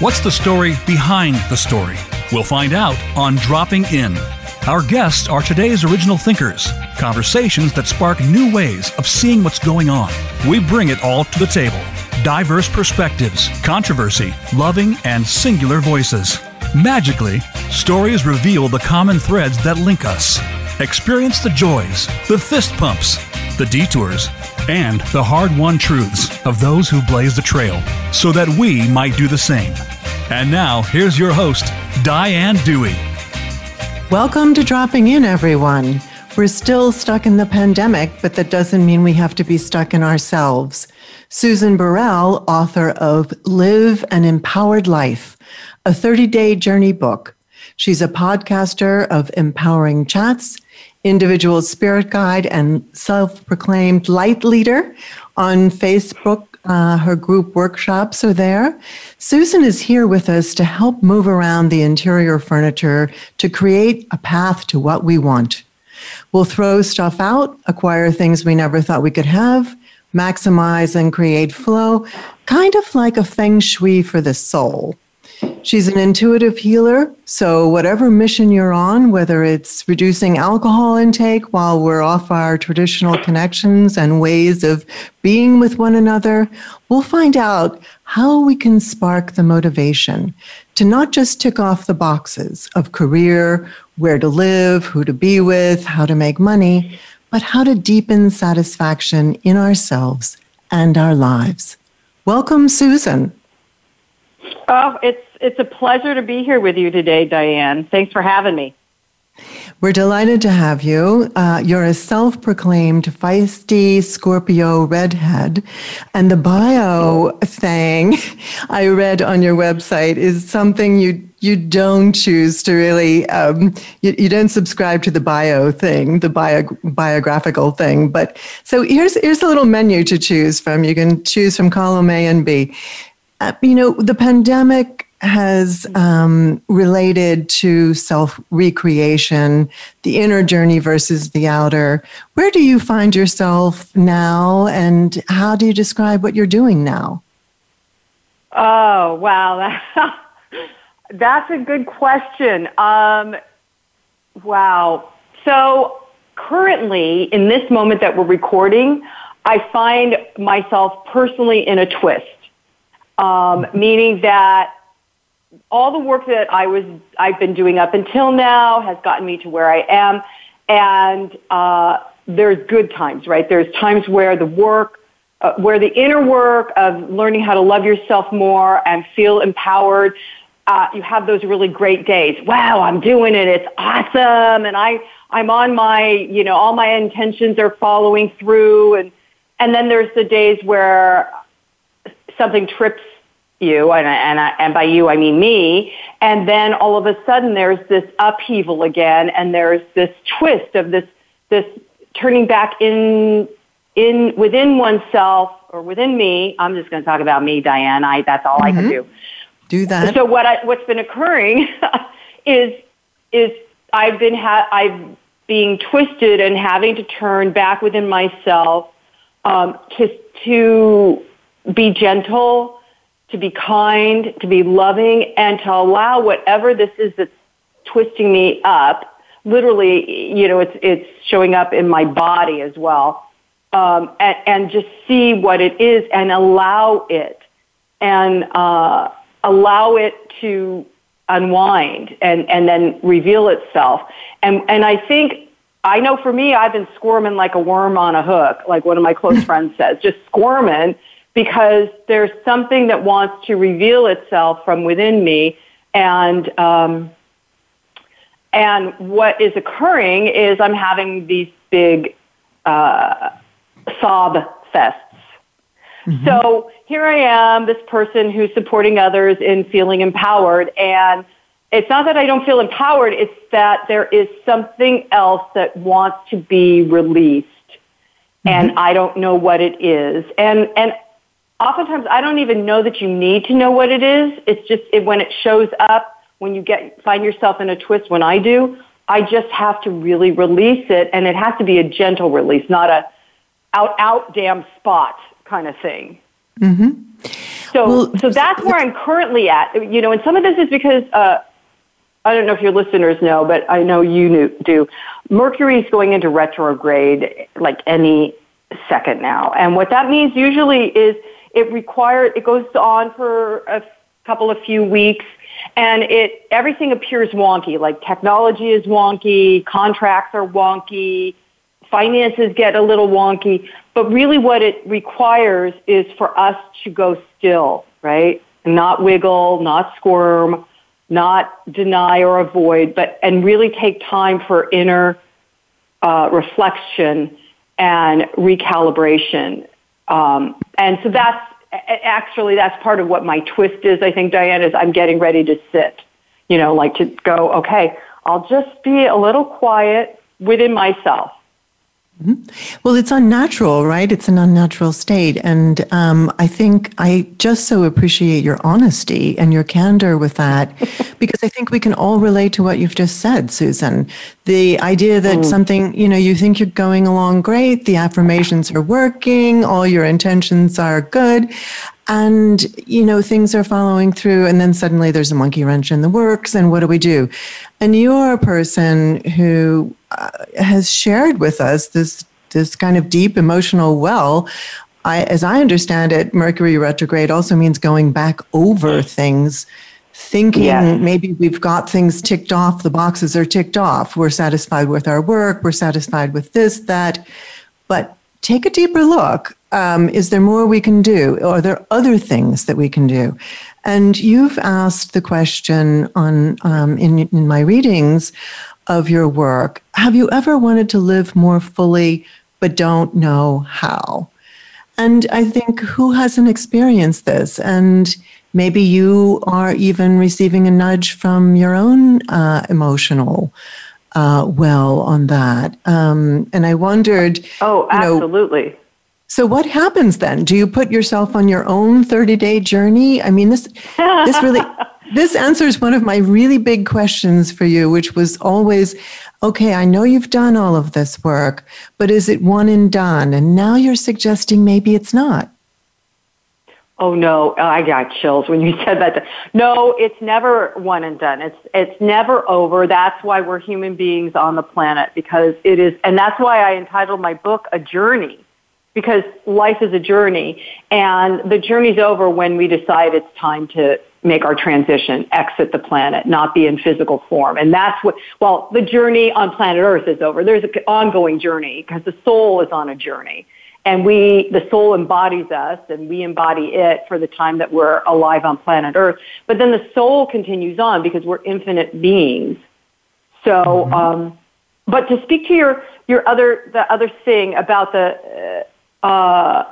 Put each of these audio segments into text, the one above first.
What's the story behind the story? We'll find out on Dropping In. Our guests are today's original thinkers, conversations that spark new ways of seeing what's going on. We bring it all to the table diverse perspectives, controversy, loving, and singular voices. Magically, stories reveal the common threads that link us. Experience the joys, the fist pumps, the detours, and the hard won truths of those who blaze the trail so that we might do the same. And now, here's your host, Diane Dewey. Welcome to Dropping In, everyone. We're still stuck in the pandemic, but that doesn't mean we have to be stuck in ourselves. Susan Burrell, author of Live an Empowered Life, a 30 day journey book. She's a podcaster of empowering chats, individual spirit guide, and self proclaimed light leader on Facebook. Uh, her group workshops are there. Susan is here with us to help move around the interior furniture to create a path to what we want. We'll throw stuff out, acquire things we never thought we could have, maximize and create flow, kind of like a feng shui for the soul. She's an intuitive healer, so whatever mission you're on, whether it's reducing alcohol intake while we're off our traditional connections and ways of being with one another, we'll find out how we can spark the motivation to not just tick off the boxes of career, where to live, who to be with, how to make money, but how to deepen satisfaction in ourselves and our lives. Welcome, Susan. Oh, it's it's a pleasure to be here with you today, Diane. Thanks for having me. We're delighted to have you. Uh, you're a self proclaimed feisty Scorpio redhead. And the bio thing I read on your website is something you you don't choose to really um, you, you, don't subscribe to the bio thing the bio, biographical thing but so here's here's a little menu to choose from you can choose from column a and b uh, you know the pandemic has um, related to self recreation, the inner journey versus the outer. Where do you find yourself now, and how do you describe what you're doing now? Oh, wow. That's a good question. Um, wow. So, currently, in this moment that we're recording, I find myself personally in a twist, um, meaning that all the work that I was I've been doing up until now has gotten me to where I am, and uh, there's good times, right? There's times where the work, uh, where the inner work of learning how to love yourself more and feel empowered. Uh, you have those really great days. Wow, I'm doing it. It's awesome, and I I'm on my you know all my intentions are following through, and and then there's the days where something trips you, and, and, and by you I mean me, and then all of a sudden there's this upheaval again, and there's this twist of this this turning back in in within oneself or within me. I'm just going to talk about me, Diane. I that's all mm-hmm. I can mm-hmm. do. Do that. So what I, what's been occurring is is I've been ha- I've being twisted and having to turn back within myself um, to to be gentle to be kind, to be loving, and to allow whatever this is that's twisting me up. Literally, you know, it's it's showing up in my body as well, um, and, and just see what it is and allow it, and uh, allow it to unwind and and then reveal itself. And and I think I know for me, I've been squirming like a worm on a hook, like one of my close friends says, just squirming because there's something that wants to reveal itself from within me and um, and what is occurring is I'm having these big uh, sob fests. Mm-hmm. So here I am, this person who's supporting others in feeling empowered, and it's not that I don't feel empowered; it's that there is something else that wants to be released, mm-hmm. and I don't know what it is. And and oftentimes I don't even know that you need to know what it is. It's just it, when it shows up, when you get find yourself in a twist. When I do, I just have to really release it, and it has to be a gentle release, not a out out damn spot kind of thing. Mm-hmm. So, well, so that's where I'm currently at. You know, and some of this is because uh, I don't know if your listeners know, but I know you knew, do. is going into retrograde like any second now, and what that means usually is it requires it goes on for a couple of few weeks and it everything appears wonky like technology is wonky contracts are wonky finances get a little wonky. But really what it requires is for us to go still right? Not wiggle not squirm not deny or avoid but and really take time for inner uh, reflection and recalibration um, and so that's actually that's part of what my twist is. I think Diane is I'm getting ready to sit, you know, like to go. Okay, I'll just be a little quiet within myself. Mm-hmm. Well, it's unnatural, right? It's an unnatural state. And um, I think I just so appreciate your honesty and your candor with that, because I think we can all relate to what you've just said, Susan. The idea that mm. something, you know, you think you're going along great, the affirmations are working, all your intentions are good, and you know things are following through and then suddenly there's a monkey wrench in the works and what do we do and you're a person who uh, has shared with us this this kind of deep emotional well. I, as I understand it, Mercury retrograde also means going back over things, thinking yes. maybe we've got things ticked off, the boxes are ticked off. We're satisfied with our work, we're satisfied with this, that. But take a deeper look. Um, is there more we can do? Are there other things that we can do? And you've asked the question on um, in, in my readings of your work Have you ever wanted to live more fully but don't know how? And I think who hasn't experienced this? And maybe you are even receiving a nudge from your own uh, emotional uh, well on that. Um, and I wondered. Oh, absolutely. You know, so what happens then? Do you put yourself on your own 30-day journey? I mean, this this really this answers one of my really big questions for you, which was always, okay, I know you've done all of this work, but is it one and done? And now you're suggesting maybe it's not. Oh no, oh, I got chills when you said that. No, it's never one and done. It's it's never over. That's why we're human beings on the planet because it is and that's why I entitled my book A Journey because life is a journey and the journey's over when we decide it's time to make our transition, exit the planet, not be in physical form. And that's what, well, the journey on planet Earth is over. There's an ongoing journey because the soul is on a journey. And we, the soul embodies us and we embody it for the time that we're alive on planet Earth. But then the soul continues on because we're infinite beings. So, mm-hmm. um, but to speak to your, your other, the other thing about the, uh, uh,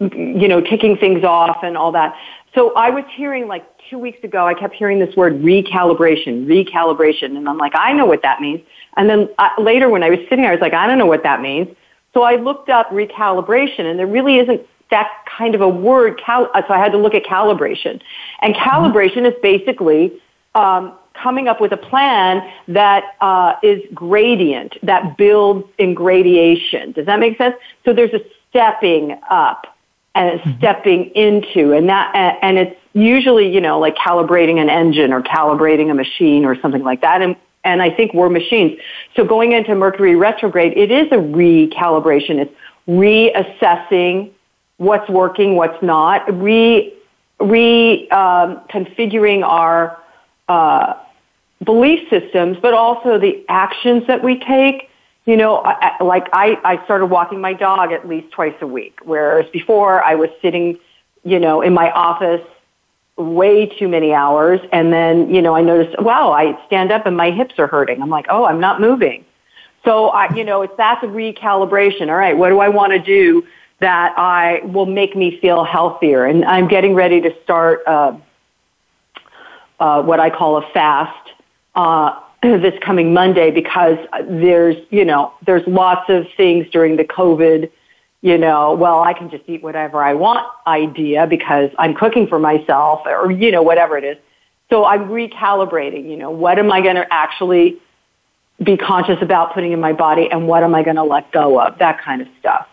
you know, ticking things off and all that. So I was hearing like two weeks ago, I kept hearing this word recalibration, recalibration. And I'm like, I know what that means. And then uh, later when I was sitting there, I was like, I don't know what that means. So I looked up recalibration and there really isn't that kind of a word. Cal- uh, so I had to look at calibration. And mm-hmm. calibration is basically um, coming up with a plan that uh, is gradient, that builds in gradation. Does that make sense? So there's a stepping up and mm-hmm. stepping into and that and it's usually you know like calibrating an engine or calibrating a machine or something like that and and I think we're machines. So going into Mercury retrograde, it is a recalibration. It's reassessing what's working, what's not, re re um, configuring our uh, belief systems, but also the actions that we take you know, I, like I, I started walking my dog at least twice a week, whereas before I was sitting, you know, in my office way too many hours. And then, you know, I noticed, wow, I stand up and my hips are hurting. I'm like, oh, I'm not moving. So I, you know, it's that's a recalibration. All right, what do I want to do that I will make me feel healthier? And I'm getting ready to start uh, uh, what I call a fast. Uh, this coming Monday because there's, you know, there's lots of things during the COVID, you know, well, I can just eat whatever I want idea because I'm cooking for myself or, you know, whatever it is. So I'm recalibrating, you know, what am I going to actually be conscious about putting in my body and what am I going to let go of, that kind of stuff.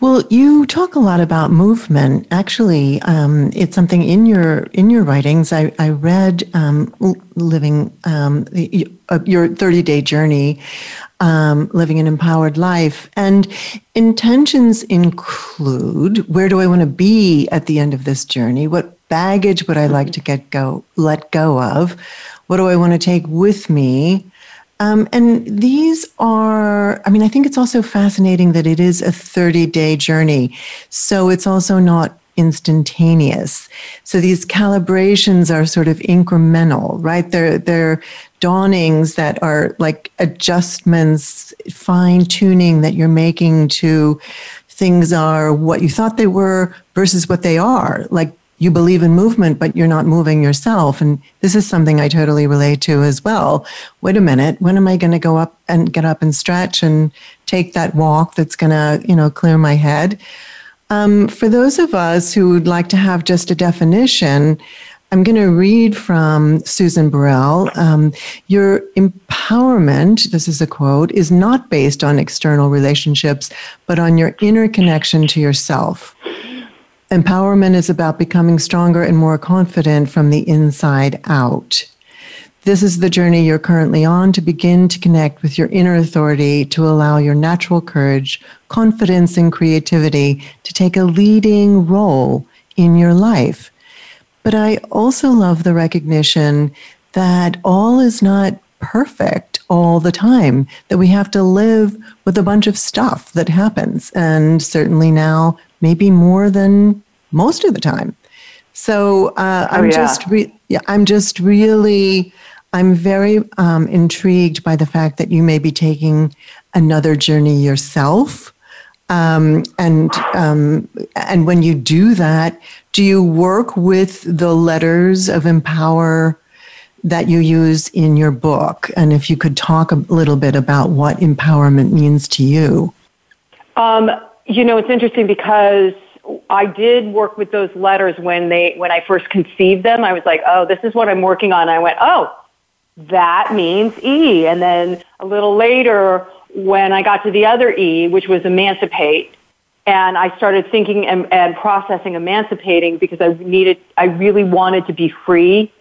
Well, you talk a lot about movement. Actually, um, it's something in your in your writings. I, I read um, living um, uh, your thirty day journey, um, living an empowered life, and intentions include where do I want to be at the end of this journey? What baggage would I like to get go let go of? What do I want to take with me? Um, and these are, I mean, I think it's also fascinating that it is a 30 day journey. So it's also not instantaneous. So these calibrations are sort of incremental, right? They're, they're dawnings that are like adjustments, fine tuning that you're making to things are what you thought they were versus what they are. Like you believe in movement, but you're not moving yourself. And this is something I totally relate to as well. Wait a minute, when am I going to go up and get up and stretch and take that walk that's going to, you know, clear my head? Um, for those of us who would like to have just a definition, I'm going to read from Susan Burrell. Um, your empowerment, this is a quote, is not based on external relationships, but on your inner connection to yourself. Empowerment is about becoming stronger and more confident from the inside out. This is the journey you're currently on to begin to connect with your inner authority to allow your natural courage, confidence, and creativity to take a leading role in your life. But I also love the recognition that all is not perfect all the time, that we have to live with a bunch of stuff that happens. And certainly now maybe more than most of the time. So uh, oh, I'm yeah. just re- yeah, I'm just really I'm very um, intrigued by the fact that you may be taking another journey yourself. Um, and um, and when you do that, do you work with the letters of empower that you use in your book? And if you could talk a little bit about what empowerment means to you. Um, you know, it's interesting because I did work with those letters when they when I first conceived them. I was like, "Oh, this is what I'm working on." I went, "Oh, that means E." And then a little later, when I got to the other E, which was emancipate, and I started thinking and, and processing emancipating because I needed, I really wanted to be free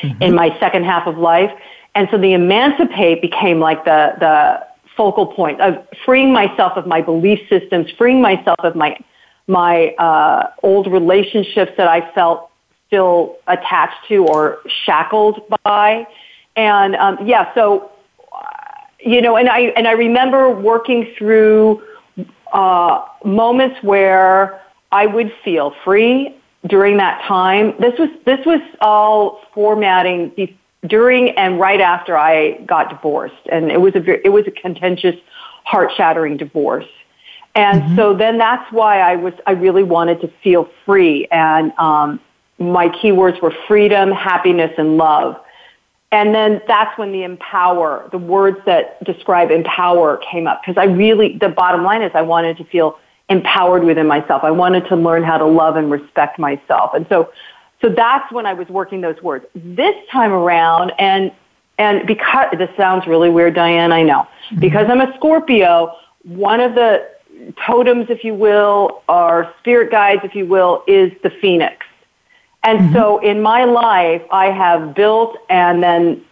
mm-hmm. in my second half of life, and so the emancipate became like the the focal point of freeing myself of my belief systems, freeing myself of my my uh, old relationships that I felt still attached to or shackled by. And um, yeah, so you know, and I and I remember working through uh, moments where I would feel free during that time. This was this was all formatting during and right after I got divorced, and it was a it was a contentious, heart shattering divorce. And mm-hmm. so then that's why I was, I really wanted to feel free. And um, my keywords were freedom, happiness, and love. And then that's when the empower, the words that describe empower came up. Because I really, the bottom line is I wanted to feel empowered within myself. I wanted to learn how to love and respect myself. And so, so that's when I was working those words. This time around, and and because this sounds really weird, Diane, I know. Mm-hmm. Because I'm a Scorpio, one of the totems, if you will, or spirit guides, if you will, is the phoenix. And mm-hmm. so in my life, I have built and then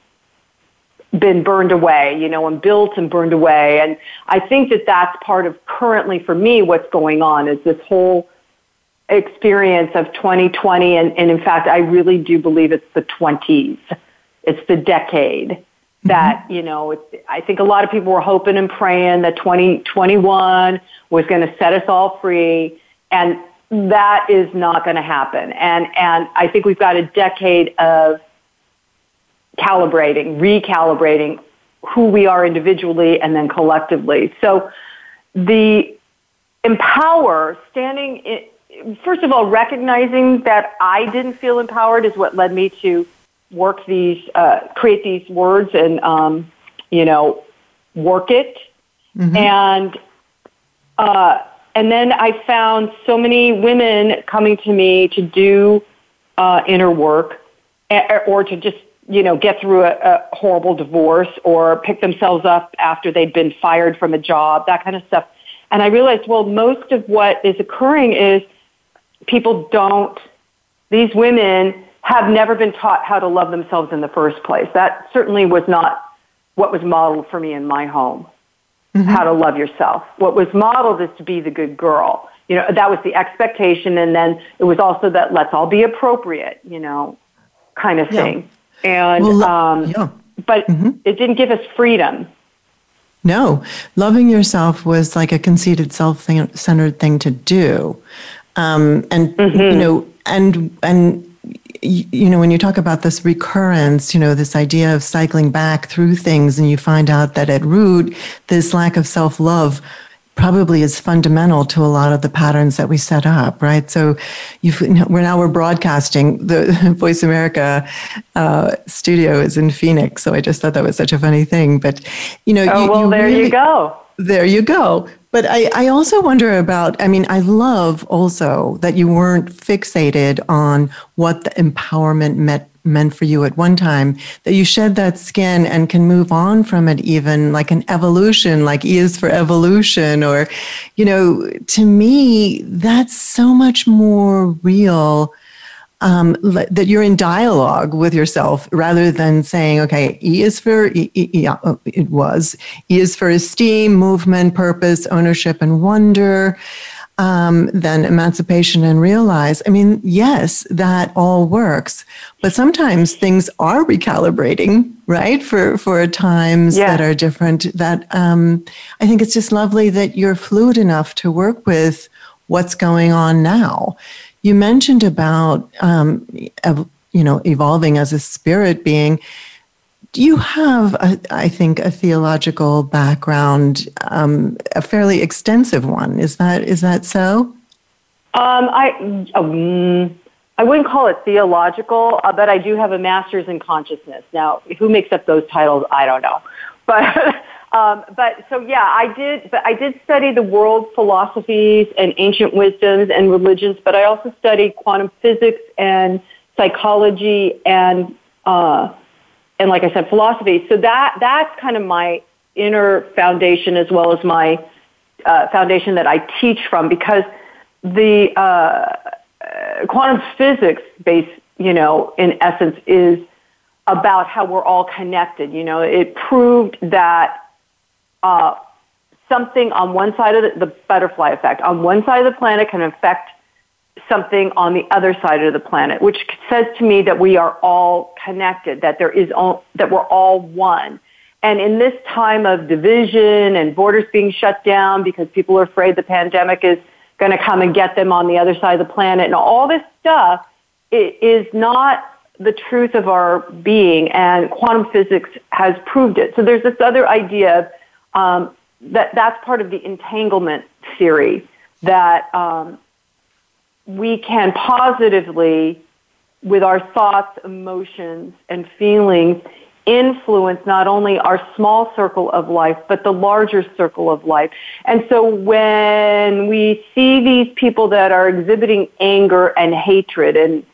been burned away, you know, and built and burned away. And I think that that's part of currently for me what's going on is this whole experience of 2020. And, and in fact, I really do believe it's the 20s. It's the decade that mm-hmm. you know i think a lot of people were hoping and praying that 2021 was going to set us all free and that is not going to happen and and i think we've got a decade of calibrating recalibrating who we are individually and then collectively so the empower standing in, first of all recognizing that i didn't feel empowered is what led me to work these, uh, create these words and, um, you know, work it. Mm-hmm. And, uh, and then I found so many women coming to me to do uh, inner work or to just, you know, get through a, a horrible divorce or pick themselves up after they'd been fired from a job, that kind of stuff. And I realized, well, most of what is occurring is people don't, these women have never been taught how to love themselves in the first place. That certainly was not what was modeled for me in my home. Mm-hmm. How to love yourself. What was modeled is to be the good girl. You know, that was the expectation, and then it was also that let's all be appropriate, you know, kind of thing. Yeah. And well, um, yeah. but mm-hmm. it didn't give us freedom. No, loving yourself was like a conceited, self-centered thing to do, um, and mm-hmm. you know, and and you know, when you talk about this recurrence, you know, this idea of cycling back through things, and you find out that at root, this lack of self love probably is fundamental to a lot of the patterns that we set up, right? So, you've, we're now we're broadcasting. The Voice America uh, studio is in Phoenix, so I just thought that was such a funny thing. But you know, oh you, well, you there really, you go. There you go. But I, I also wonder about, I mean, I love also that you weren't fixated on what the empowerment meant meant for you at one time that you shed that skin and can move on from it even like an evolution like e is for evolution or you know to me that's so much more real um, that you're in dialogue with yourself rather than saying, okay, E is for, e, e, e, uh, it was, E is for esteem, movement, purpose, ownership, and wonder. Um, then emancipation and realize. I mean, yes, that all works, but sometimes things are recalibrating, right? For for times yeah. that are different. That um, I think it's just lovely that you're fluid enough to work with what's going on now. You mentioned about um, ev- you know evolving as a spirit being. Do you have, a, I think, a theological background, um, a fairly extensive one? Is that is that so? Um, I um, I wouldn't call it theological, uh, but I do have a master's in consciousness. Now, who makes up those titles? I don't know, but Um, but so yeah, I did. But I did study the world philosophies and ancient wisdoms and religions. But I also studied quantum physics and psychology and uh, and like I said, philosophy. So that that's kind of my inner foundation as well as my uh, foundation that I teach from because the uh, uh quantum physics base, you know, in essence is about how we're all connected. You know, it proved that uh, something on one side of the, the butterfly effect on one side of the planet can affect something on the other side of the planet, which says to me that we are all connected, that there is all, that we're all one. And in this time of division and borders being shut down because people are afraid the pandemic is going to come and get them on the other side of the planet and all this stuff is not the truth of our being and quantum physics has proved it. So there's this other idea of um, that that's part of the entanglement theory that um, we can positively, with our thoughts, emotions, and feelings, influence not only our small circle of life, but the larger circle of life. And so when we see these people that are exhibiting anger and hatred and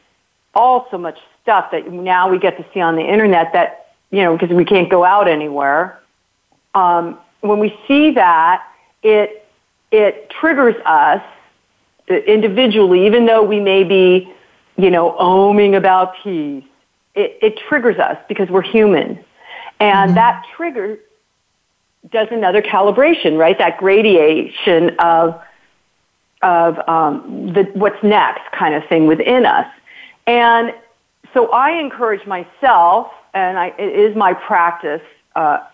all so much stuff that now we get to see on the internet that, you know, because we can't go out anywhere, um, when we see that, it, it triggers us individually, even though we may be, you know, oming about peace, it, it triggers us because we're human. And mm-hmm. that trigger does another calibration, right? That gradation of, of um, the, what's next kind of thing within us. And so I encourage myself, and I, it is my practice uh, uh,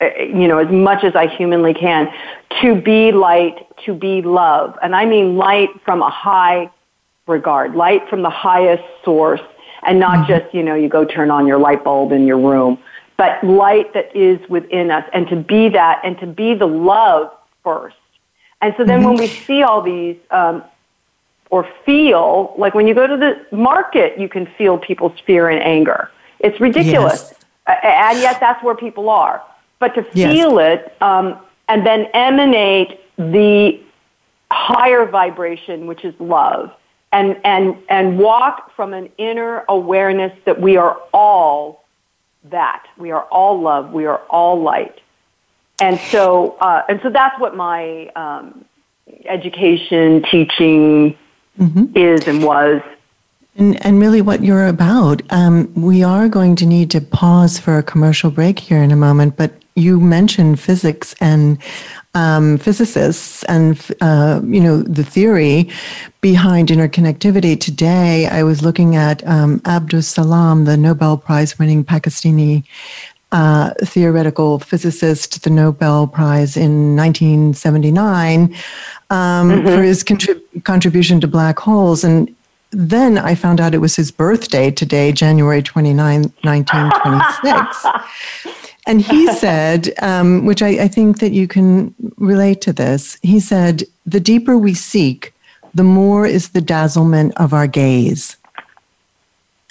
you know, as much as I humanly can, to be light, to be love. And I mean light from a high regard, light from the highest source, and not mm-hmm. just, you know, you go turn on your light bulb in your room, but light that is within us, and to be that, and to be the love first. And so then mm-hmm. when we see all these, um, or feel, like when you go to the market, you can feel people's fear and anger. It's ridiculous. Yes. And yet that's where people are but to feel yes. it um, and then emanate the higher vibration, which is love, and, and, and walk from an inner awareness that we are all that. We are all love. We are all light. and so uh, and so that's what my um, education teaching mm-hmm. is and was and, and really, what you're about. Um, we are going to need to pause for a commercial break here in a moment, but you mentioned physics and um, physicists and uh, you know the theory behind interconnectivity. Today, I was looking at um, Abdus Salam, the Nobel Prize-winning Pakistani uh, theoretical physicist, the Nobel Prize in 1979, um, mm-hmm. for his contrib- contribution to black holes. And then I found out it was his birthday today, January 29, 1926. and he said, um, which I, I think that you can relate to this, he said, the deeper we seek, the more is the dazzlement of our gaze.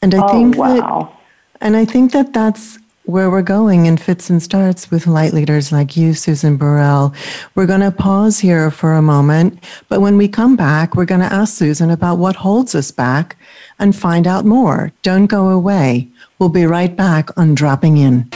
And I oh, think wow. that, and I think that that's where we're going in fits and starts with light leaders like you, Susan Burrell. We're going to pause here for a moment, but when we come back, we're going to ask Susan about what holds us back and find out more. Don't go away. We'll be right back on Dropping In.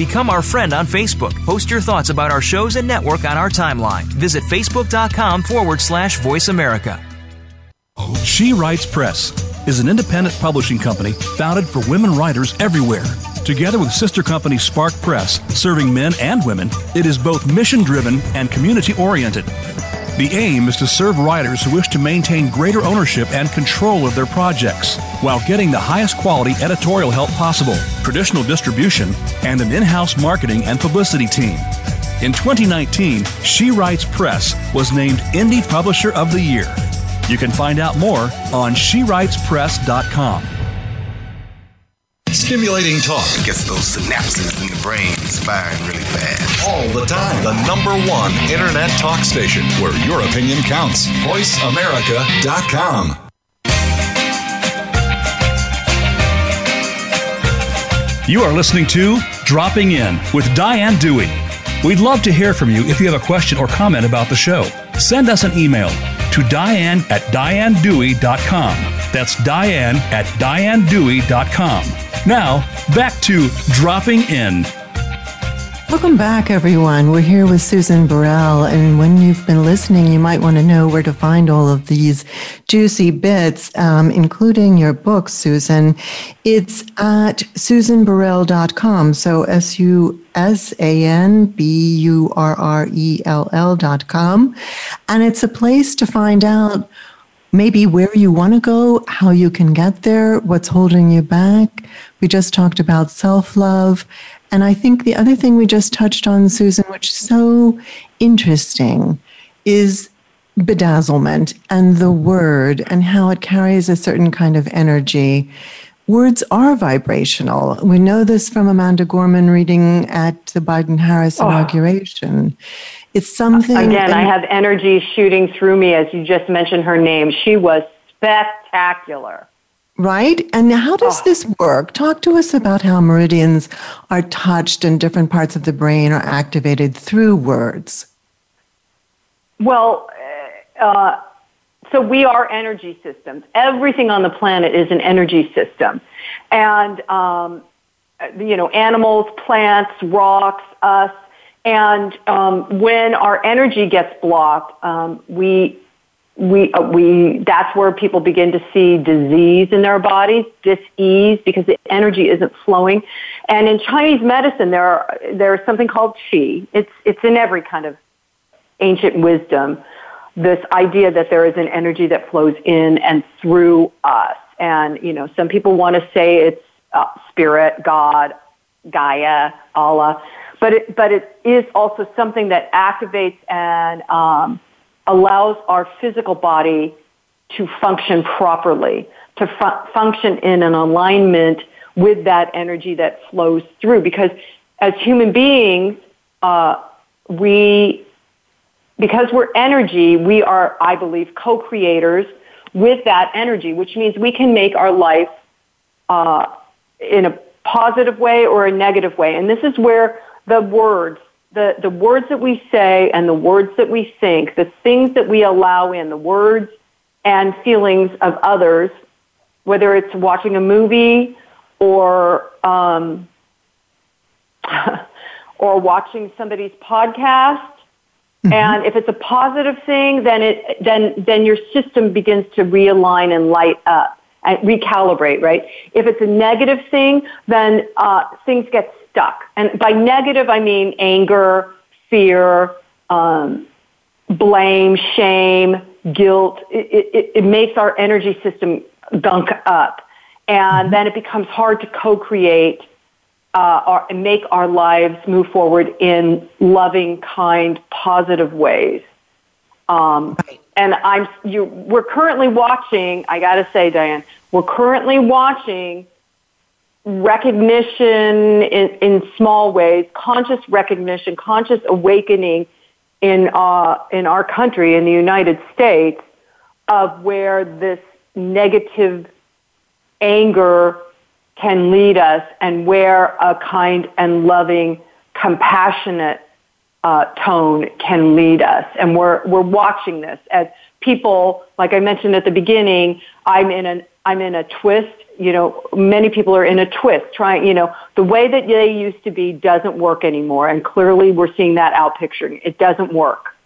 Become our friend on Facebook. Post your thoughts about our shows and network on our timeline. Visit facebook.com forward slash voice America. She Writes Press is an independent publishing company founded for women writers everywhere. Together with sister company Spark Press, serving men and women, it is both mission driven and community oriented. The aim is to serve writers who wish to maintain greater ownership and control of their projects while getting the highest quality editorial help possible, traditional distribution, and an in house marketing and publicity team. In 2019, She Writes Press was named Indie Publisher of the Year. You can find out more on SheWritesPress.com. Stimulating talk gets those synapses in the brain firing really fast. All the time. The number one internet talk station where your opinion counts. VoiceAmerica.com. You are listening to Dropping In with Diane Dewey. We'd love to hear from you if you have a question or comment about the show. Send us an email to diane at dianedewey.com. That's diane at dianedewey.com. Now, back to Dropping In. Welcome back, everyone. We're here with Susan Burrell, and when you've been listening, you might want to know where to find all of these juicy bits, um, including your book, Susan. It's at susanburrell.com. So S U S A N B U R R E L L.com. And it's a place to find out maybe where you want to go, how you can get there, what's holding you back. We just talked about self love. And I think the other thing we just touched on, Susan, which is so interesting, is bedazzlement and the word and how it carries a certain kind of energy. Words are vibrational. We know this from Amanda Gorman reading at the Biden Harris oh. inauguration. It's something. Again, I have energy shooting through me as you just mentioned her name. She was spectacular. Right? And how does oh. this work? Talk to us about how meridians are touched and different parts of the brain are activated through words. Well, uh, uh so we are energy systems. Everything on the planet is an energy system. And, um, you know, animals, plants, rocks, us, and um, when our energy gets blocked, um, we we uh, we that's where people begin to see disease in their bodies, dis-ease because the energy isn't flowing. And in Chinese medicine, there are, there's something called qi. It's it's in every kind of ancient wisdom. This idea that there is an energy that flows in and through us. And you know, some people want to say it's uh, spirit, God, Gaia, Allah but it, but it is also something that activates and um, allows our physical body to function properly, to fu- function in an alignment with that energy that flows through. Because as human beings, uh, we, because we're energy, we are, I believe, co-creators with that energy, which means we can make our life uh, in a positive way or a negative way. And this is where the words the, the words that we say and the words that we think, the things that we allow in, the words and feelings of others, whether it's watching a movie or um, or watching somebody's podcast. Mm-hmm. And if it's a positive thing, then it then then your system begins to realign and light up and recalibrate. Right. If it's a negative thing, then uh, things get stuck. And by negative, I mean anger, fear, um, blame, shame, guilt. It, it, it makes our energy system gunk up. And mm-hmm. then it becomes hard to co-create uh, our, and make our lives move forward in loving, kind, positive ways. Um, right. And I'm, you, we're currently watching, I gotta say, Diane, we're currently watching recognition in, in small ways, conscious recognition, conscious awakening in, uh, in our country, in the United States, of where this negative anger can lead us and where a kind and loving, compassionate uh, tone can lead us. And we're, we're watching this as people, like I mentioned at the beginning, I'm in an, I'm in a twist. You know, many people are in a twist trying, you know, the way that they used to be doesn't work anymore. And clearly we're seeing that out. It doesn't work.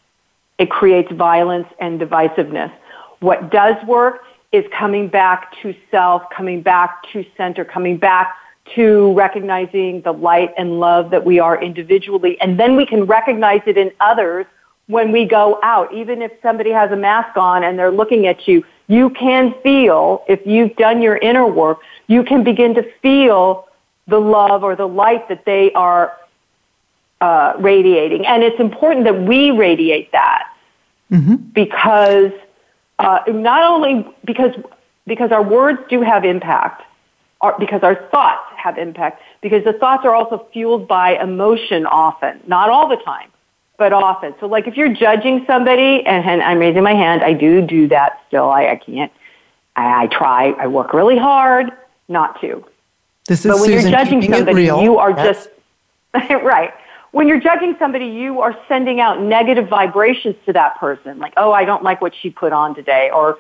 It creates violence and divisiveness. What does work is coming back to self, coming back to center, coming back to recognizing the light and love that we are individually. And then we can recognize it in others when we go out. Even if somebody has a mask on and they're looking at you, you can feel, if you've done your inner work, you can begin to feel the love or the light that they are uh, radiating. And it's important that we radiate that mm-hmm. because uh, not only because because our words do have impact, our, because our thoughts have impact, because the thoughts are also fueled by emotion often, not all the time, but often. So, like if you're judging somebody, and, and I'm raising my hand, I do do that still. I, I can't. I, I try. I work really hard not to. This is but when Susan you're judging somebody, you are yes. just right when you're judging somebody, you are sending out negative vibrations to that person. Like, oh, I don't like what she put on today, or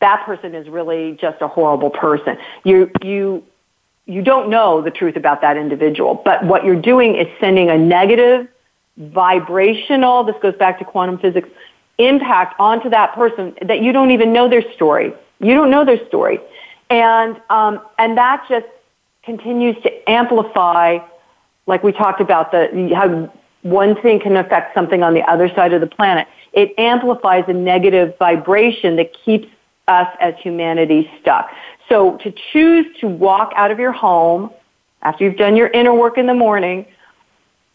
that person is really just a horrible person. You, you, you don't know the truth about that individual, but what you're doing is sending a negative vibrational, this goes back to quantum physics, impact onto that person that you don't even know their story. You don't know their story. And, um, and that just continues to amplify like we talked about the how one thing can affect something on the other side of the planet. It amplifies a negative vibration that keeps us as humanity stuck. So to choose to walk out of your home after you've done your inner work in the morning,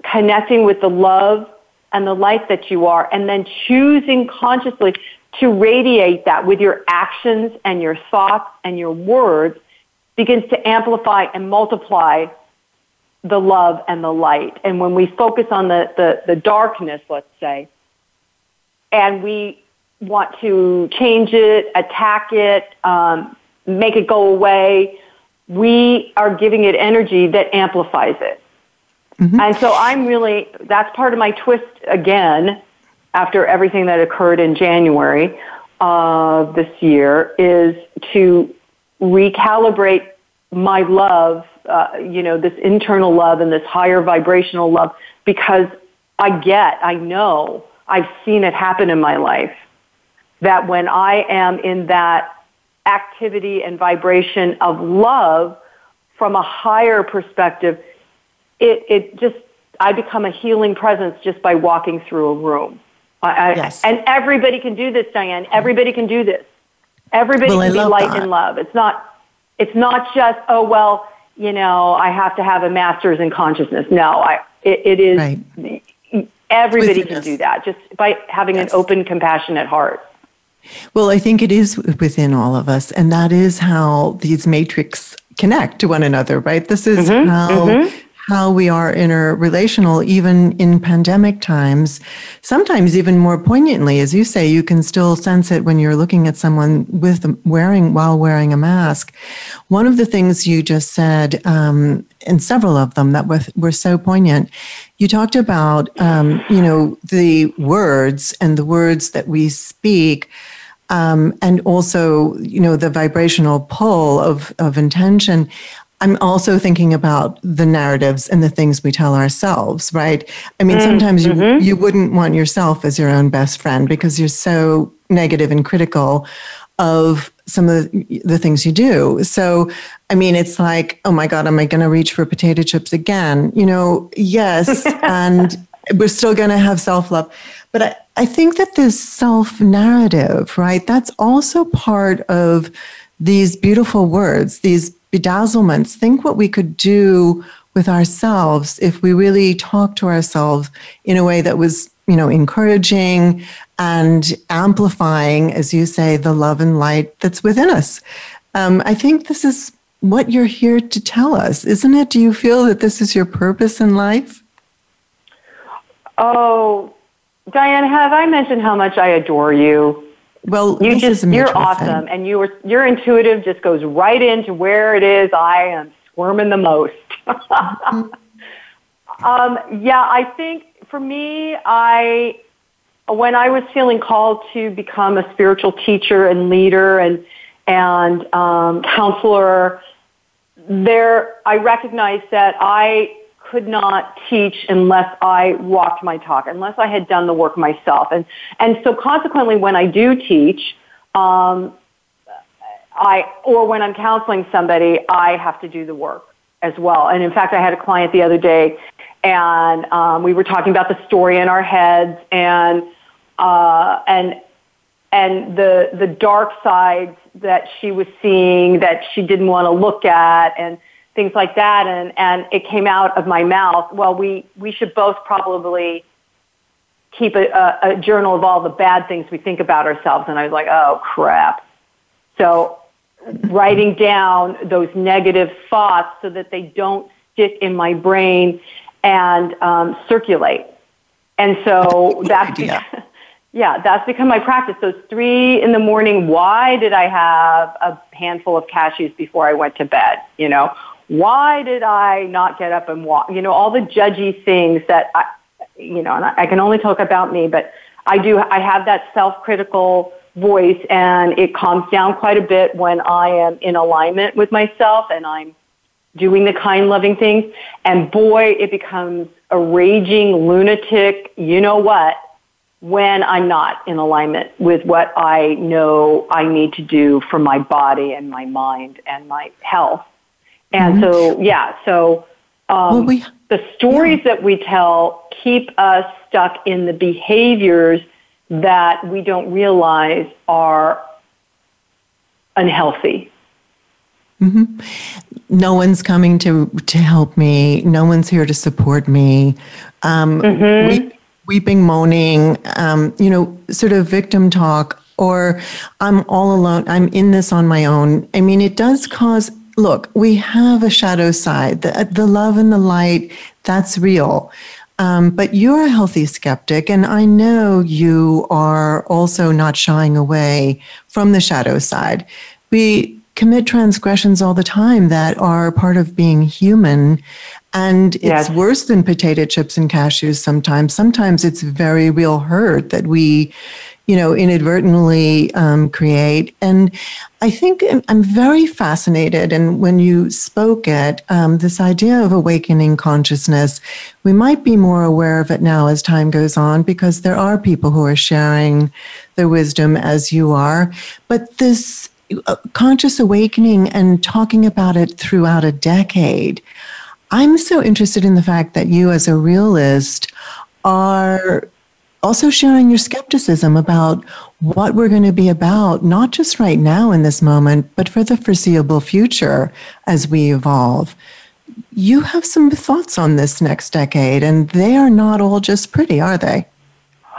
connecting with the love and the light that you are, and then choosing consciously to radiate that with your actions and your thoughts and your words begins to amplify and multiply the love and the light. And when we focus on the, the, the darkness, let's say, and we want to change it, attack it, um, make it go away, we are giving it energy that amplifies it. Mm-hmm. And so I'm really, that's part of my twist again, after everything that occurred in January of this year, is to recalibrate my love uh, you know, this internal love and this higher vibrational love because I get, I know, I've seen it happen in my life that when I am in that activity and vibration of love from a higher perspective, it, it just, I become a healing presence just by walking through a room. I, yes. and everybody can do this, Diane. Everybody can do this. Everybody well, can be light that. and love. It's not, it's not just, oh, well, you know, I have to have a master's in consciousness. No, I, it, it is, right. everybody Within can us. do that just by having yes. an open, compassionate heart. Well, I think it is within all of us. And that is how these matrix connect to one another, right? This is mm-hmm, how, mm-hmm. How we are interrelational, even in pandemic times. Sometimes, even more poignantly, as you say, you can still sense it when you're looking at someone with wearing while wearing a mask. One of the things you just said, um, and several of them that were, were so poignant, you talked about, um, you know, the words and the words that we speak. Um, and also, you know, the vibrational pull of, of intention. I'm also thinking about the narratives and the things we tell ourselves, right? I mean, mm, sometimes mm-hmm. you, you wouldn't want yourself as your own best friend because you're so negative and critical of some of the, things you do. So, I mean, it's like, oh my God, am I going to reach for potato chips again? You know, yes. and we're still going to have self love. But I, I think that this self narrative, right, that's also part of these beautiful words, these bedazzlements. Think what we could do with ourselves if we really talk to ourselves in a way that was, you know, encouraging and amplifying, as you say, the love and light that's within us. Um, I think this is what you're here to tell us, isn't it? Do you feel that this is your purpose in life? Oh, Diane, have I mentioned how much I adore you? Well, you just you're awesome, and you were your intuitive just goes right into where it is I am squirming the most. um, yeah, I think for me, I when I was feeling called to become a spiritual teacher and leader and and um, counselor, there I recognized that I could not teach unless I walked my talk, unless I had done the work myself. And, and so consequently, when I do teach, um, I, or when I'm counseling somebody, I have to do the work as well. And in fact, I had a client the other day and um, we were talking about the story in our heads and, uh, and, and the, the dark sides that she was seeing that she didn't want to look at and, things like that, and and it came out of my mouth. Well, we we should both probably keep a, a, a journal of all the bad things we think about ourselves. And I was like, oh crap. So writing down those negative thoughts so that they don't stick in my brain and um, circulate. And so that's, yeah, that's become my practice. Those three in the morning, why did I have a handful of cashews before I went to bed? You know, why did I not get up and walk? You know, all the judgy things that I, you know, and I, can only talk about me, but I do, I have that self-critical voice and it calms down quite a bit when I am in alignment with myself and I'm doing the kind, loving things. And boy, it becomes a raging lunatic, you know what, when I'm not in alignment with what I know I need to do for my body and my mind and my health. And mm-hmm. so, yeah, so um, well, we, the stories yeah. that we tell keep us stuck in the behaviors that we don't realize are unhealthy. Mm-hmm. No one's coming to to help me. No one's here to support me. Um, mm-hmm. weep, weeping, moaning, um, you know, sort of victim talk, or I'm all alone. I'm in this on my own. I mean, it does cause look, we have a shadow side. The, the love and the light, that's real. Um, but you're a healthy skeptic, and I know you are also not shying away from the shadow side. We commit transgressions all the time that are part of being human. And it's worse than potato chips and cashews sometimes. Sometimes it's very real hurt that we you know, inadvertently um, create. And I think I'm very fascinated. And when you spoke at um, this idea of awakening consciousness, we might be more aware of it now as time goes on because there are people who are sharing their wisdom as you are. But this uh, conscious awakening and talking about it throughout a decade. I'm so interested in the fact that you, as a realist, are also sharing your skepticism about what we're going to be about, not just right now in this moment, but for the foreseeable future as we evolve. You have some thoughts on this next decade, and they are not all just pretty, are they?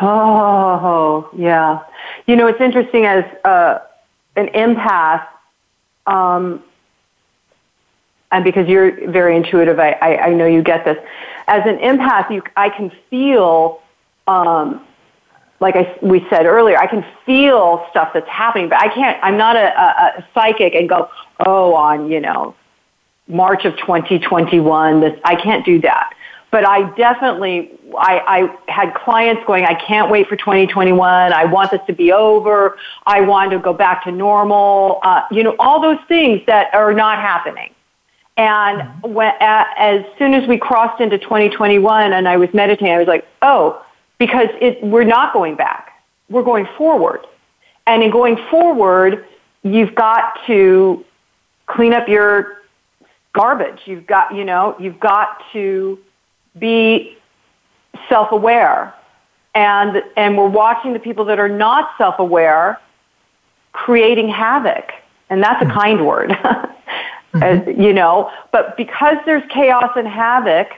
Oh, yeah. You know, it's interesting as uh, an empath, um, and because you're very intuitive, I, I, I know you get this. As an empath, you, I can feel, um, like I, we said earlier, I can feel stuff that's happening, but I can't, I'm not a, a, a psychic and go, oh, on, you know, March of 2021, this, I can't do that. But I definitely, I, I had clients going, I can't wait for 2021. I want this to be over. I want to go back to normal. Uh, you know, all those things that are not happening. And when, as soon as we crossed into 2021 and I was meditating, I was like, oh, because it, we're not going back. We're going forward. And in going forward, you've got to clean up your garbage. You've got, you know, you've got to be self-aware. And, and we're watching the people that are not self-aware creating havoc. And that's a kind word. mm-hmm. you know. But because there's chaos and havoc,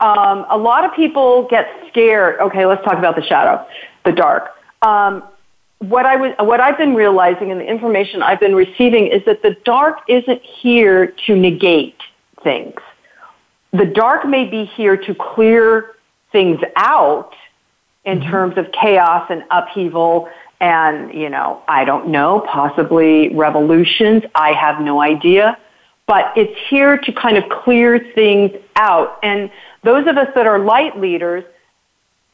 um, a lot of people get scared. Okay, let's talk about the shadow, the dark. Um, what I was, what I've been realizing, and the information I've been receiving, is that the dark isn't here to negate things. The dark may be here to clear things out in mm-hmm. terms of chaos and upheaval and, you know, I don't know, possibly revolutions. I have no idea. But it's here to kind of clear things out. And those of us that are light leaders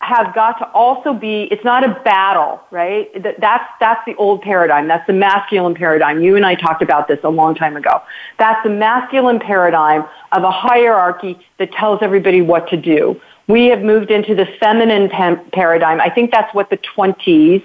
have got to also be, it's not a battle, right? That's, that's the old paradigm. That's the masculine paradigm. You and I talked about this a long time ago. That's the masculine paradigm of a hierarchy that tells everybody what to do. We have moved into the feminine paradigm. I think that's what the 20s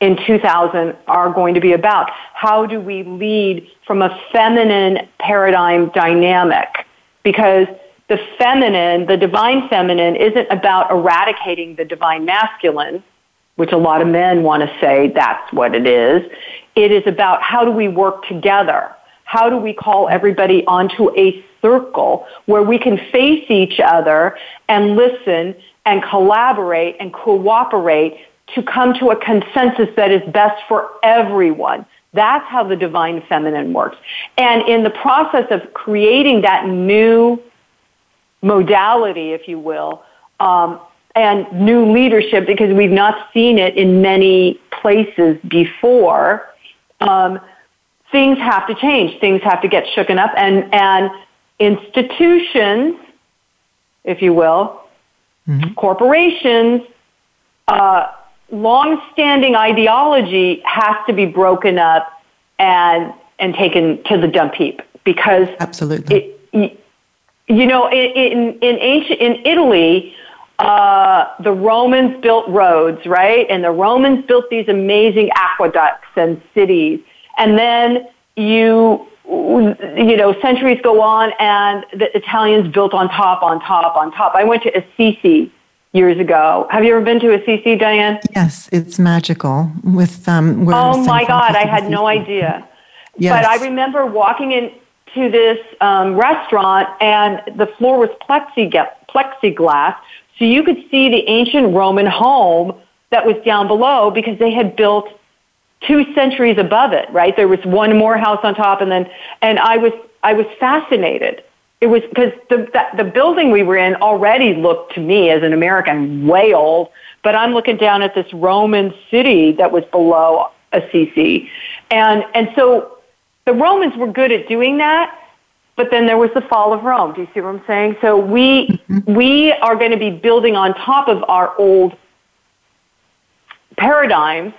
in 2000 are going to be about. How do we lead from a feminine paradigm dynamic? Because the feminine, the divine feminine, isn't about eradicating the divine masculine, which a lot of men want to say that's what it is. It is about how do we work together? How do we call everybody onto a circle where we can face each other and listen and collaborate and cooperate to come to a consensus that is best for everyone. That's how the divine feminine works. And in the process of creating that new modality, if you will, um, and new leadership, because we've not seen it in many places before, um, things have to change. Things have to get shooken up, and and institutions, if you will, mm-hmm. corporations. Uh, long-standing ideology has to be broken up and and taken to the dump heap because absolutely it, you know in in in ancient in Italy uh, the Romans built roads right and the Romans built these amazing aqueducts and cities and then you you know centuries go on and the Italians built on top on top on top I went to Assisi years ago. Have you ever been to Assisi, Diane? Yes, it's magical. With um. oh my God, I had no idea. Yes. But I remember walking into this um, restaurant, and the floor was plexiglass, so you could see the ancient Roman home that was down below because they had built two centuries above it. Right, there was one more house on top, and then and I was I was fascinated. It was because the, the, the building we were in already looked to me as an American way old, but I'm looking down at this Roman city that was below Assisi, and and so the Romans were good at doing that, but then there was the fall of Rome. Do you see what I'm saying? So we mm-hmm. we are going to be building on top of our old paradigms.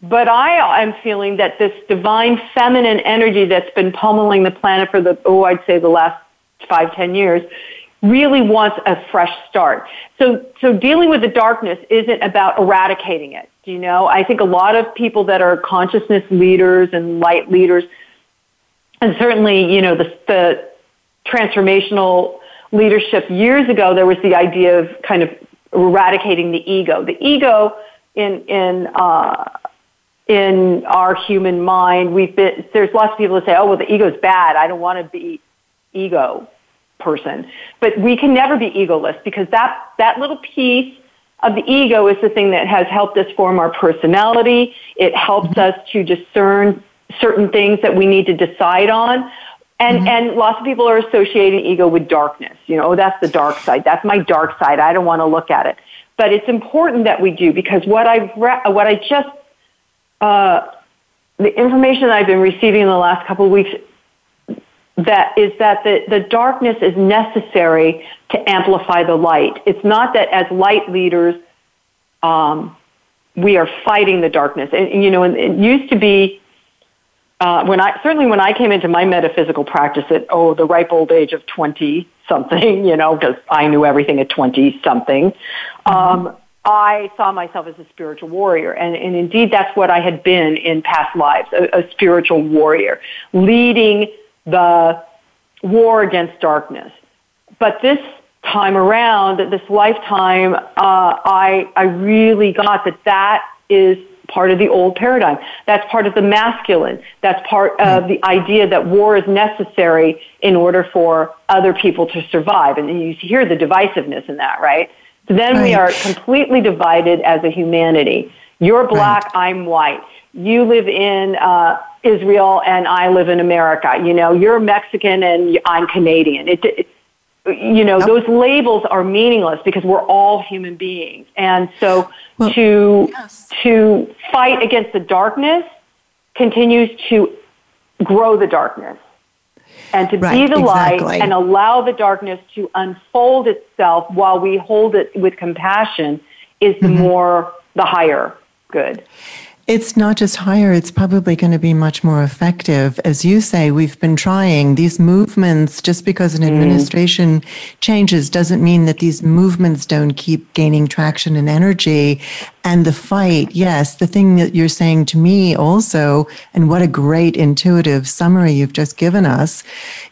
But I am feeling that this divine feminine energy that's been pummeling the planet for the, oh, I'd say the last five, ten years, really wants a fresh start. So, so dealing with the darkness isn't about eradicating it. Do you know? I think a lot of people that are consciousness leaders and light leaders, and certainly, you know, the, the transformational leadership years ago, there was the idea of kind of eradicating the ego. The ego in, in, uh, in our human mind, we've been, there's lots of people that say, oh, well, the ego is bad. I don't want to be ego person. But we can never be egoless because that, that little piece of the ego is the thing that has helped us form our personality. It helps mm-hmm. us to discern certain things that we need to decide on. And, mm-hmm. and lots of people are associating ego with darkness. You know, oh, that's the dark side. That's my dark side. I don't want to look at it. But it's important that we do because what I've re- what I just uh, the information that I've been receiving in the last couple of weeks that is that the, the darkness is necessary to amplify the light. It's not that as light leaders um, we are fighting the darkness. And, you know, it used to be uh, when I certainly when I came into my metaphysical practice at oh the ripe old age of twenty something, you know, because I knew everything at twenty something. Mm-hmm. Um, I saw myself as a spiritual warrior, and, and indeed that's what I had been in past lives, a, a spiritual warrior, leading the war against darkness. But this time around, this lifetime, uh, I I really got that that is part of the old paradigm. That's part of the masculine. That's part of the idea that war is necessary in order for other people to survive. And you hear the divisiveness in that, right? So then right. we are completely divided as a humanity. You're black, right. I'm white. You live in uh, Israel and I live in America. You know, you're Mexican and I'm Canadian. It, it you know, those labels are meaningless because we're all human beings. And so well, to, yes. to fight against the darkness continues to grow the darkness. And to right, be the exactly. light and allow the darkness to unfold itself while we hold it with compassion is the mm-hmm. more, the higher good. It's not just higher, it's probably going to be much more effective. As you say, we've been trying these movements, just because an mm. administration mm. changes doesn't mean that these movements don't keep gaining traction and energy. And the fight, yes, the thing that you're saying to me also, and what a great intuitive summary you've just given us,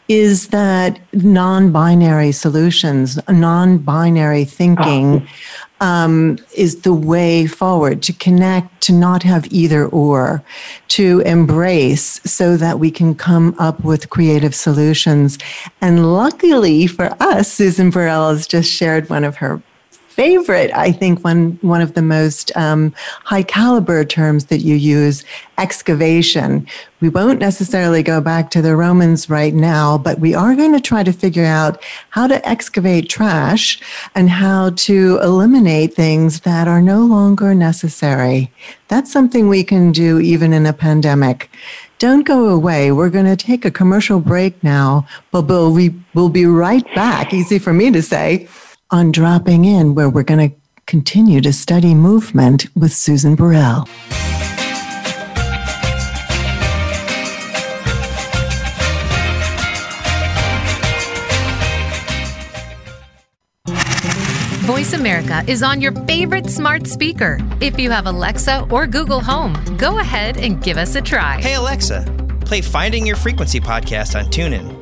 is that non binary solutions, non binary thinking. Um, is the way forward to connect, to not have either or, to embrace so that we can come up with creative solutions. And luckily for us, Susan Burrell has just shared one of her favorite, I think one one of the most um, high caliber terms that you use, excavation. We won't necessarily go back to the Romans right now, but we are going to try to figure out how to excavate trash and how to eliminate things that are no longer necessary. That's something we can do even in a pandemic. Don't go away. We're going to take a commercial break now, but we'll, we, will be right back. Easy for me to say on Dropping In, where we're going to continue to study movement with Susan Burrell. Voice America is on your favorite smart speaker. If you have Alexa or Google Home, go ahead and give us a try. Hey, Alexa, play Finding Your Frequency podcast on TuneIn.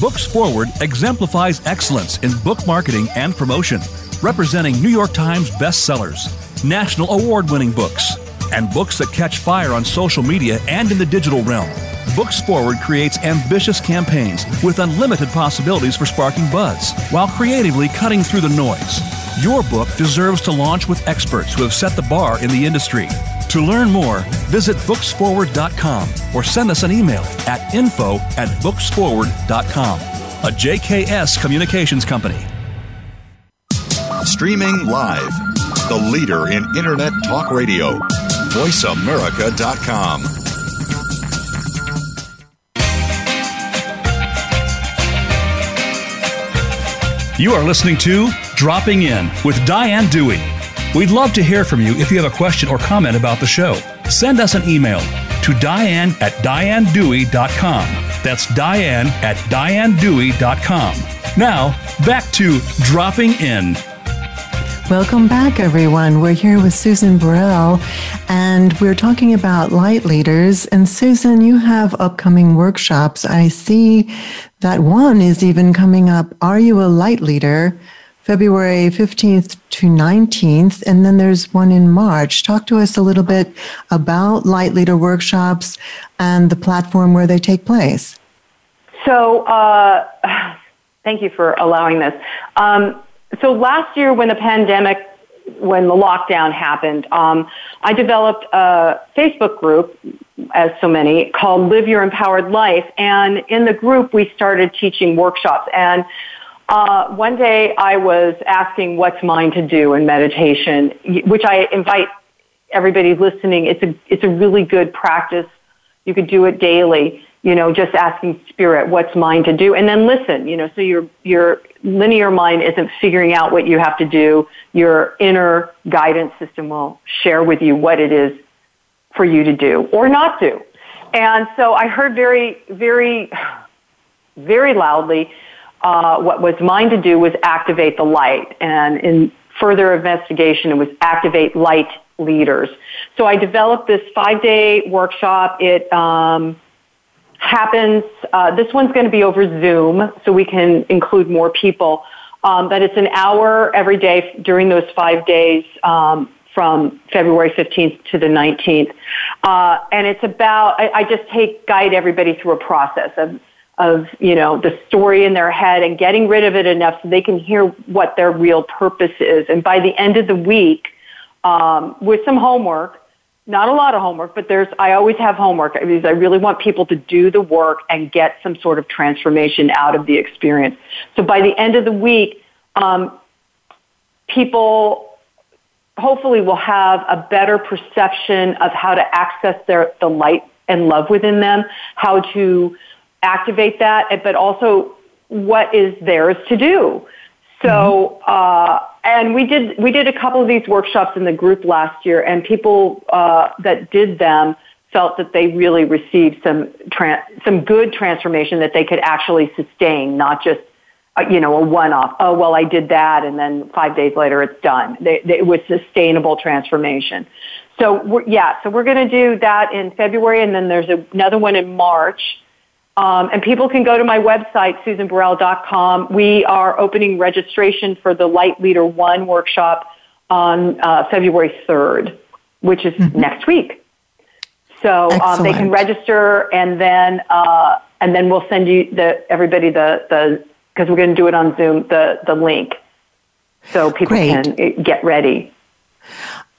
Books Forward exemplifies excellence in book marketing and promotion, representing New York Times bestsellers, national award winning books, and books that catch fire on social media and in the digital realm. Books Forward creates ambitious campaigns with unlimited possibilities for sparking buzz while creatively cutting through the noise. Your book deserves to launch with experts who have set the bar in the industry. To learn more, visit booksforward.com or send us an email at info at booksforward.com. A JKS Communications Company. Streaming live, the leader in Internet Talk Radio. VoiceAmerica.com. You are listening to Dropping In with Diane Dewey. We'd love to hear from you if you have a question or comment about the show. Send us an email to diane at dianedewey.com. That's diane at dianedewey.com. Now, back to Dropping In. Welcome back, everyone. We're here with Susan Burrell, and we're talking about light leaders. And Susan, you have upcoming workshops. I see that one is even coming up. Are you a light leader? February 15th to 19th, and then there's one in March. Talk to us a little bit about Light Leader workshops and the platform where they take place. So, uh, thank you for allowing this. Um, so, last year when the pandemic when the lockdown happened, um, I developed a Facebook group, as so many, called Live Your Empowered Life. And in the group, we started teaching workshops. And uh, one day I was asking what's mine to do in meditation, which I invite everybody listening. It's a, it's a really good practice. You could do it daily you know, just asking spirit, what's mine to do? And then listen, you know, so your, your linear mind isn't figuring out what you have to do. Your inner guidance system will share with you what it is for you to do or not do. And so I heard very, very, very loudly, uh, what was mine to do was activate the light. And in further investigation, it was activate light leaders. So I developed this five day workshop. It, um, happens. Uh, this one's going to be over Zoom, so we can include more people. Um, but it's an hour every day during those five days um, from February 15th to the 19th. Uh, and it's about, I, I just take, guide everybody through a process of, of, you know, the story in their head and getting rid of it enough so they can hear what their real purpose is. And by the end of the week, um, with some homework, not a lot of homework, but there's, I always have homework because I really want people to do the work and get some sort of transformation out of the experience. So by the end of the week, um, people hopefully will have a better perception of how to access their, the light and love within them, how to activate that, but also what is theirs to do. So, mm-hmm. uh, and we did we did a couple of these workshops in the group last year, and people uh, that did them felt that they really received some tra- some good transformation that they could actually sustain, not just uh, you know a one off. Oh well, I did that, and then five days later it's done. They, they, it was sustainable transformation. So yeah, so we're going to do that in February, and then there's a, another one in March. Um, and people can go to my website, susanburrell.com. We are opening registration for the Light Leader 1 workshop on uh, February 3rd, which is mm-hmm. next week. So um, they can register, and then uh, and then we'll send you the everybody the the because we're going to do it on Zoom the the link, so people Great. can uh, get ready.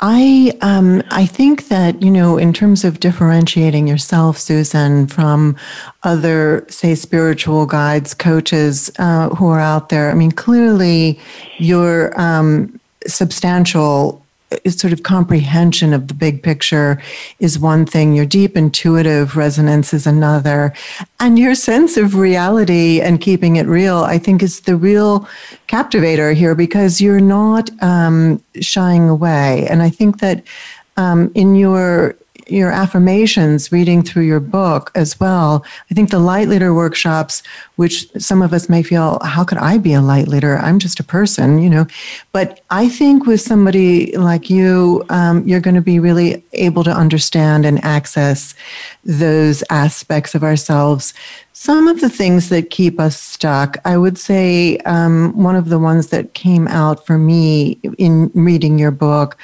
I um, I think that you know, in terms of differentiating yourself, Susan, from other, say, spiritual guides, coaches uh, who are out there. I mean, clearly, your um, substantial sort of comprehension of the big picture is one thing, your deep intuitive resonance is another, and your sense of reality and keeping it real, I think, is the real captivator here because you're not um, shying away. And I think that um, in your your affirmations, reading through your book as well. I think the light leader workshops, which some of us may feel, how could I be a light leader? I'm just a person, you know. But I think with somebody like you, um, you're going to be really able to understand and access those aspects of ourselves. Some of the things that keep us stuck, I would say um, one of the ones that came out for me in reading your book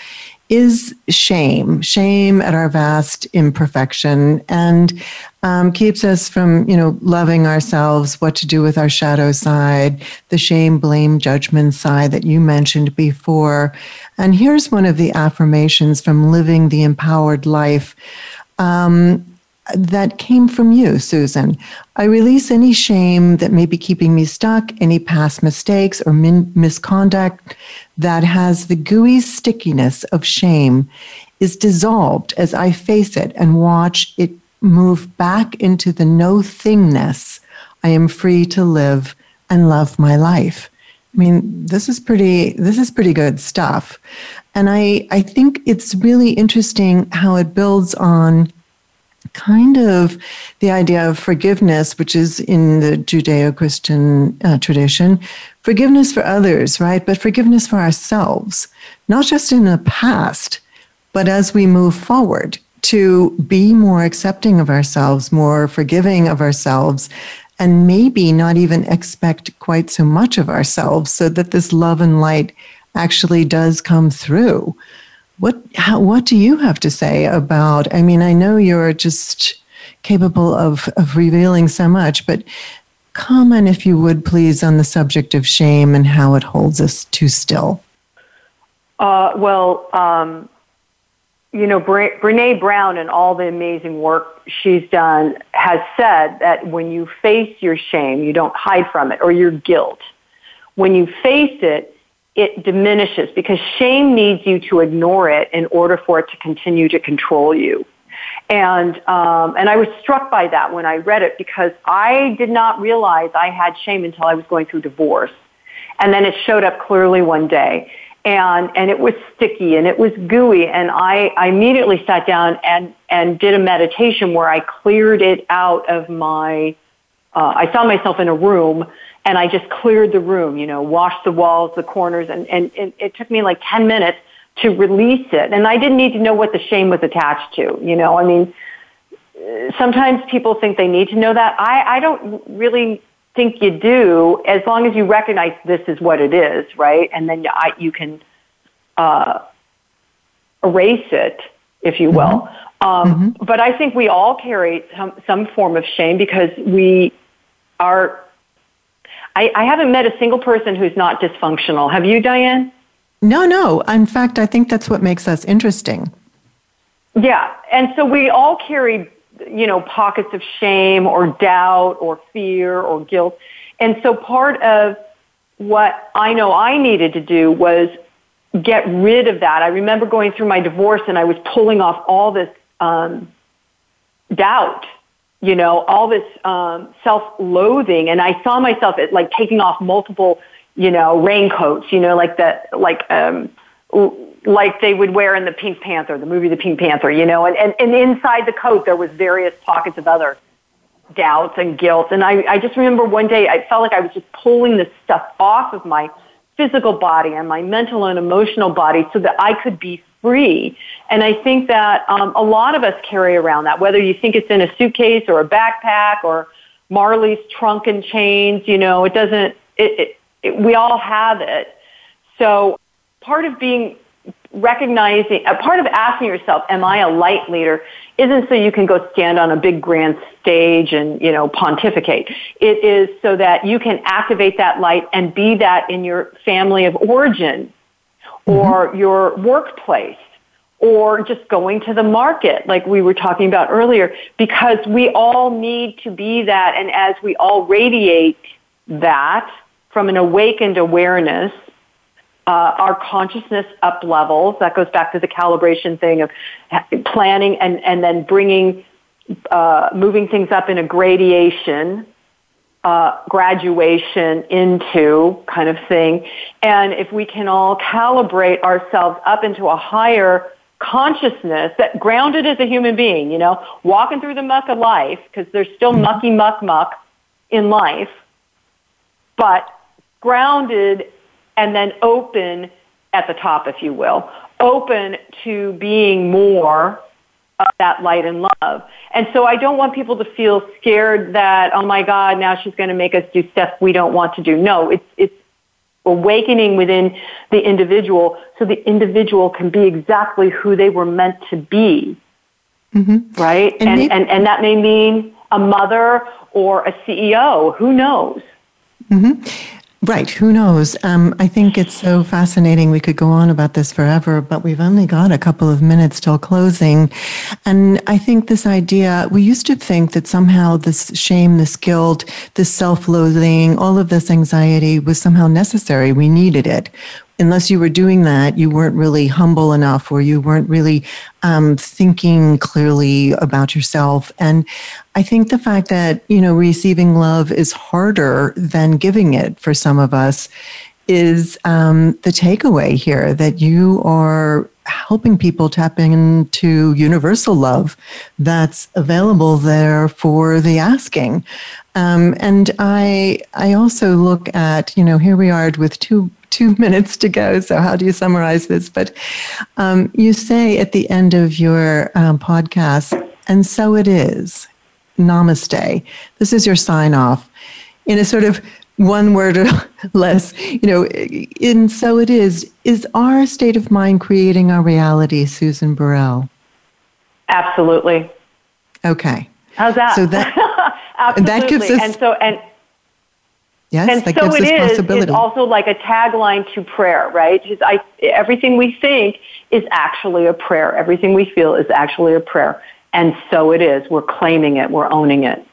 is shame, shame at our vast imperfection, and um, keeps us from, you know, loving ourselves, what to do with our shadow side, the shame, blame, judgment side that you mentioned before. And here's one of the affirmations from Living the Empowered Life. Um, that came from you, Susan. I release any shame that may be keeping me stuck, any past mistakes or min- misconduct that has the gooey stickiness of shame is dissolved as I face it and watch it move back into the no thingness. I am free to live and love my life. I mean, this is pretty this is pretty good stuff. And I I think it's really interesting how it builds on kind of the idea of forgiveness, which is in the Judeo Christian uh, tradition, forgiveness for others, right? But forgiveness for ourselves, not just in the past, but as we move forward to be more accepting of ourselves, more forgiving of ourselves, and maybe not even expect quite so much of ourselves so that this love and light actually does come through. What how, what do you have to say about? I mean, I know you're just capable of of revealing so much, but comment if you would please on the subject of shame and how it holds us too still. Uh, well, um, you know, Bre- Brene Brown and all the amazing work she's done has said that when you face your shame, you don't hide from it, or your guilt. When you face it, it diminishes because shame needs you to ignore it in order for it to continue to control you. And um, and I was struck by that when I read it because I did not realize I had shame until I was going through divorce, and then it showed up clearly one day. And and it was sticky and it was gooey. And I, I immediately sat down and and did a meditation where I cleared it out of my uh, I saw myself in a room and I just cleared the room, you know, washed the walls, the corners, and, and, and it took me like 10 minutes to release it. And I didn't need to know what the shame was attached to, you know, I mean, sometimes people think they need to know that. I, I don't really think you do as long as you recognize this is what it is, right? And then you I, you can uh, erase it, if you will. Mm-hmm. Um, mm-hmm. But I think we all carry some, some form of shame because we are. I, I haven't met a single person who's not dysfunctional. Have you, Diane? No, no. In fact, I think that's what makes us interesting. Yeah. And so we all carry you know, pockets of shame or doubt or fear or guilt. And so part of what I know I needed to do was get rid of that. I remember going through my divorce and I was pulling off all this um, doubt, you know, all this um, self-loathing, and I saw myself at, like taking off multiple, you know, raincoats, you know, like the like um, like they would wear in the Pink Panther, the movie The Pink Panther, you know, and, and, and inside the coat there was various pockets of other doubts and guilt. And I, I just remember one day I felt like I was just pulling this stuff off of my physical body and my mental and emotional body so that I could be free. And I think that um, a lot of us carry around that, whether you think it's in a suitcase or a backpack or Marley's trunk and chains, you know, it doesn't, it, it, it we all have it. So part of being recognizing a part of asking yourself am i a light leader isn't so you can go stand on a big grand stage and you know pontificate it is so that you can activate that light and be that in your family of origin or mm-hmm. your workplace or just going to the market like we were talking about earlier because we all need to be that and as we all radiate that from an awakened awareness uh, our consciousness up levels. That goes back to the calibration thing of planning and, and then bringing, uh, moving things up in a gradation, uh, graduation into kind of thing. And if we can all calibrate ourselves up into a higher consciousness that grounded as a human being, you know, walking through the muck of life, because there's still mucky muck muck in life, but grounded and then open at the top, if you will, open to being more of that light and love. And so I don't want people to feel scared that, oh my God, now she's going to make us do stuff we don't want to do. No, it's, it's awakening within the individual so the individual can be exactly who they were meant to be. Mm-hmm. Right? And, and, maybe- and, and that may mean a mother or a CEO. Who knows? Mm-hmm. Right. Who knows? Um, I think it's so fascinating. We could go on about this forever, but we've only got a couple of minutes till closing. And I think this idea, we used to think that somehow this shame, this guilt, this self loathing, all of this anxiety was somehow necessary. We needed it unless you were doing that, you weren't really humble enough or you weren't really um, thinking clearly about yourself. And I think the fact that, you know, receiving love is harder than giving it for some of us is um, the takeaway here that you are helping people tap into universal love that's available there for the asking. Um, and I, I also look at, you know, here we are with two two minutes to go. So, how do you summarize this? But um, you say at the end of your um, podcast, and so it is. Namaste. This is your sign off in a sort of one word or less, you know, in so it is. Is our state of mind creating our reality, Susan Burrell? Absolutely. Okay. How's that? So that Absolutely. That gives us, and so and Yes, and that so gives it us is. possibility. It's also like a tagline to prayer, right? I, everything we think is actually a prayer. Everything we feel is actually a prayer. And so it is. We're claiming it. We're owning it.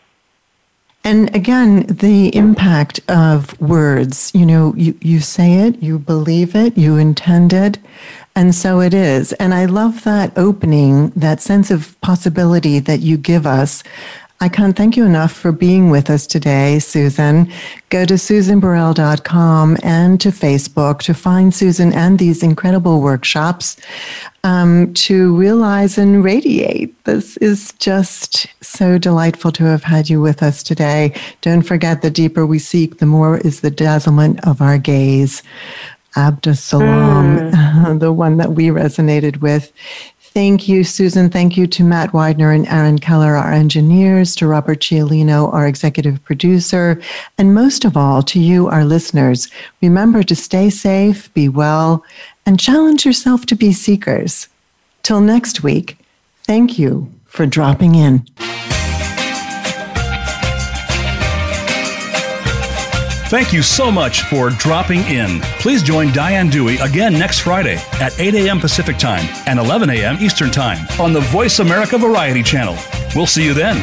And again, the impact of words, you know, you, you say it, you believe it, you intend it, and so it is. And I love that opening, that sense of possibility that you give us. I can't thank you enough for being with us today, Susan. Go to susanburrell.com and to Facebook to find Susan and these incredible workshops um, to realize and radiate. This is just so delightful to have had you with us today. Don't forget the deeper we seek, the more is the dazzlement of our gaze. Abdus Salam, mm. the one that we resonated with. Thank you, Susan. Thank you to Matt Widener and Aaron Keller, our engineers, to Robert Cialino, our executive producer, and most of all, to you, our listeners. Remember to stay safe, be well, and challenge yourself to be seekers. Till next week, thank you for dropping in. Thank you so much for dropping in. Please join Diane Dewey again next Friday at 8 a.m. Pacific Time and 11 a.m. Eastern Time on the Voice America Variety Channel. We'll see you then.